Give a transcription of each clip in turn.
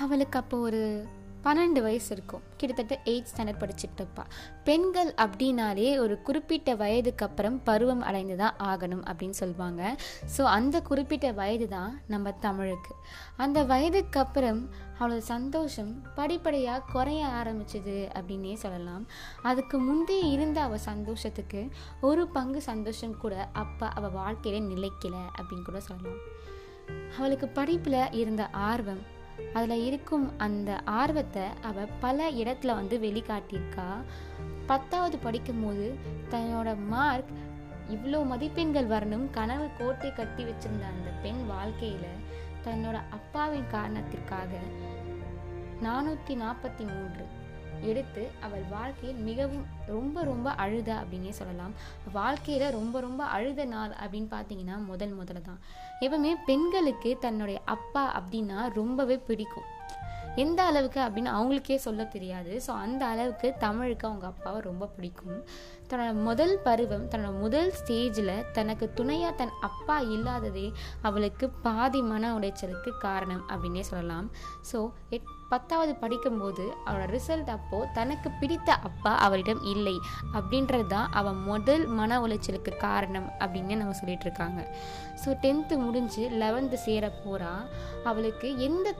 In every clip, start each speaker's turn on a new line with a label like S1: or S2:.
S1: அவளுக்கு அப்போ ஒரு பன்னெண்டு வயசு இருக்கும். கிட்டத்தட்ட எயிட் ஸ்டாண்டர்ட் படிச்சுட்டு இருப்பா பெண்கள் அப்படின்னாலே ஒரு குறிப்பிட்ட வயதுக்கு அப்புறம் பருவம் அடைந்து தான் ஆகணும் அப்படின்னு சொல்லுவாங்க. ஸோ அந்த குறிப்பிட்ட வயது தான் நம்ம தமிழுக்கு. அந்த வயதுக்கு அப்புறம் அவளோட சந்தோஷம் படிப்படியாக குறைய ஆரம்பிச்சது அப்படின்னே சொல்லலாம். அதுக்கு முந்தைய இருந்த அவள் சந்தோஷத்துக்கு ஒரு பங்கு சந்தோஷம் கூட அப்போ அவள் வாழ்க்கையில நிலைக்கல அப்படின்னு கூட சொல்லலாம். அவளுக்கு படிப்பில் இருந்த ஆர்வம் அதில் இருக்கும் அந்த ஆர்வத்தை அவள் பல இடத்துல வந்து வெளிக்காட்டியிருக்கா. பத்தாவது படிக்கும்போது தன்னோட மார்க் இவ்வளோ மதிப்பெண்கள் வரணும் கனவு கோட்டை கட்டி வச்சிருந்த அந்த பெண் வாழ்க்கையில் தன்னோட அப்பாவின் காரணத்திற்காக நானூற்றி நாற்பத்தி மூன்று எடுத்து அவள் வாழ்க்கையில் மிகவும் ரொம்ப ரொம்ப அழுத அப்படின்னே சொல்லலாம். வாழ்க்கையில் ரொம்ப ரொம்ப அழுத நாள் அப்படின்னு பார்த்தீங்கன்னா முதல் முதல்ல தான். எப்பவுமே பெண்களுக்கு தன்னுடைய அப்பா அப்படின்னா ரொம்பவே பிடிக்கும். எந்த அளவுக்கு அப்படின்னு அவங்களுக்கே சொல்ல தெரியாது. ஸோ அந்த அளவுக்கு தமிழுக்கு அவங்க அப்பாவை ரொம்ப பிடிக்கும். தன்னோட முதல் பருவம் தன்னோட முதல் ஸ்டேஜில் தனக்கு துணையாக தன் அப்பா இல்லாததே அவளுக்கு பாதி மன உடைச்சலுக்கு காரணம் அப்படின்னே சொல்லலாம். ஸோ எட் பத்தாவது படிக்கும்போது அவளோட ரிசல்ட் அப்போது தனக்கு பிடித்த அப்பா அவளிடம் இல்லை அப்படின்றது தான் அவள் முதல் மன உளைச்சலுக்கு காரணம் அப்படின்னு நம்ம சொல்லிட்டு இருக்காங்க. ஸோ டென்த்து முடிஞ்சு லெவன்த்து சேர போகிறா அவளுக்கு எந்த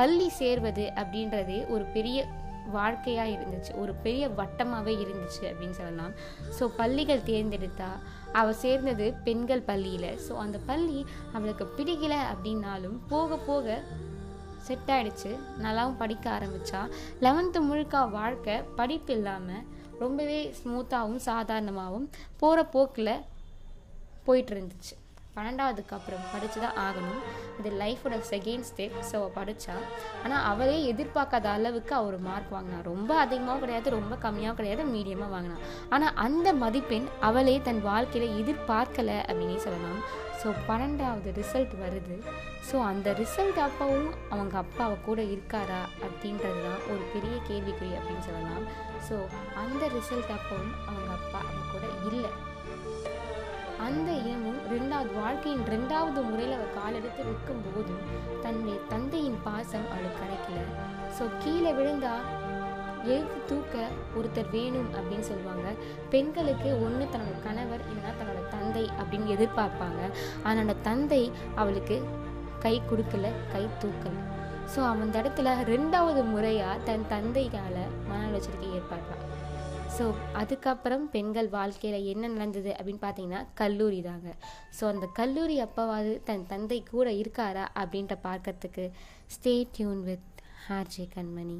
S1: பள்ளி சேர்வது அப்படின்றதே ஒரு பெரிய வாழ்க்கையாக இருந்துச்சு. ஒரு பெரிய வட்டமாகவே இருந்துச்சு அப்படின்னு சொல்லலாம். ஸோ பள்ளிகள் தேர்ந்தெடுத்தா அவள் சேர்ந்தது பெண்கள் பள்ளியில். ஸோ அந்த பள்ளி அவளுக்கு பிடிக்கல அப்படின்னாலும் போக போக செட் ஆகிடுச்சு நல்லாவும் படிக்க ஆரம்பித்தா லெவன்த்து முழுக்க வாழ்க்கை படிப்பு இல்லாமல் ரொம்பவே ஸ்மூத்தாகவும் சாதாரணமாகவும் போகிற போக்கில் போயிட்டு இருந்துச்சு. பன்னெண்டாவதுக்கு அப்புறம் படித்து தான் ஆகணும். இது லைஃபோட செகண்ட் ஸ்டெப் ஸோ அவள் படித்தா ஆனால் அவளே எதிர்பார்க்காத அளவுக்கு அவர் மார்க் வாங்கினா ரொம்ப அதிகமாகவும் கிடையாது ரொம்ப கம்மியாகவும் கிடையாது மீடியமாக வாங்கினா ஆனால் அந்த மதிப்பெண் அவளே தன் வாழ்க்கையில் எதிர்பார்க்கலை அப்படின்னே சொல்லலாம். ஸோ பன்னெண்டாவது ரிசல்ட் வருது. ஸோ அந்த ரிசல்ட் அப்பவும் அவங்க அப்பா அவள் கூட இருக்காரா அப்படின்றது தான் ஒரு பெரிய கேள்விக்குறி அப்படின்னு சொல்லலாம். ஸோ அந்த ரிசல்ட் அப்பவும் அவங்க அப்பா அவங்க கூட இல்லை. அந்த இனமும் ரெண்டாவது வாழ்க்கையின் ரெண்டாவது முறையில் அவள் காலெடுத்து வைக்கும் போதும் தன்னுடைய தந்தையின் பாசம் அவளுக்கு கிடைக்கல. ஸோ கீழே விழுந்தா எழுத்து தூக்க ஒருத்தர் வேணும் அப்படின்னு சொல்லுவாங்க. பெண்களுக்கு ஒன்று தன்னோட கணவர் இல்லைன்னா தன்னோட தந்தை அப்படின்னு எதிர்பார்ப்பாங்க. ஆனால் தந்தை அவளுக்கு கை கொடுக்கல கை தூக்கல. ஸோ அந்த இடத்துல ரெண்டாவது முறையாக தன் தந்தையால் மன உளைச்சலுக்கு ஏற்படுறாள் ஸோ அதுக்கப்புறம் பெண்கள் வாழ்க்கையில் என்ன நடந்தது அப்படின்னு பார்த்தீங்கன்னா கல்லூரி தாங்க. ஸோ அந்த கல்லூரி அப்பவாது தன் தந்தை கூட இருக்காரா அப்படின்ற பார்க்கறதுக்கு ஸ்டே டியூன் வித் ஹார்ஜே கண்மணி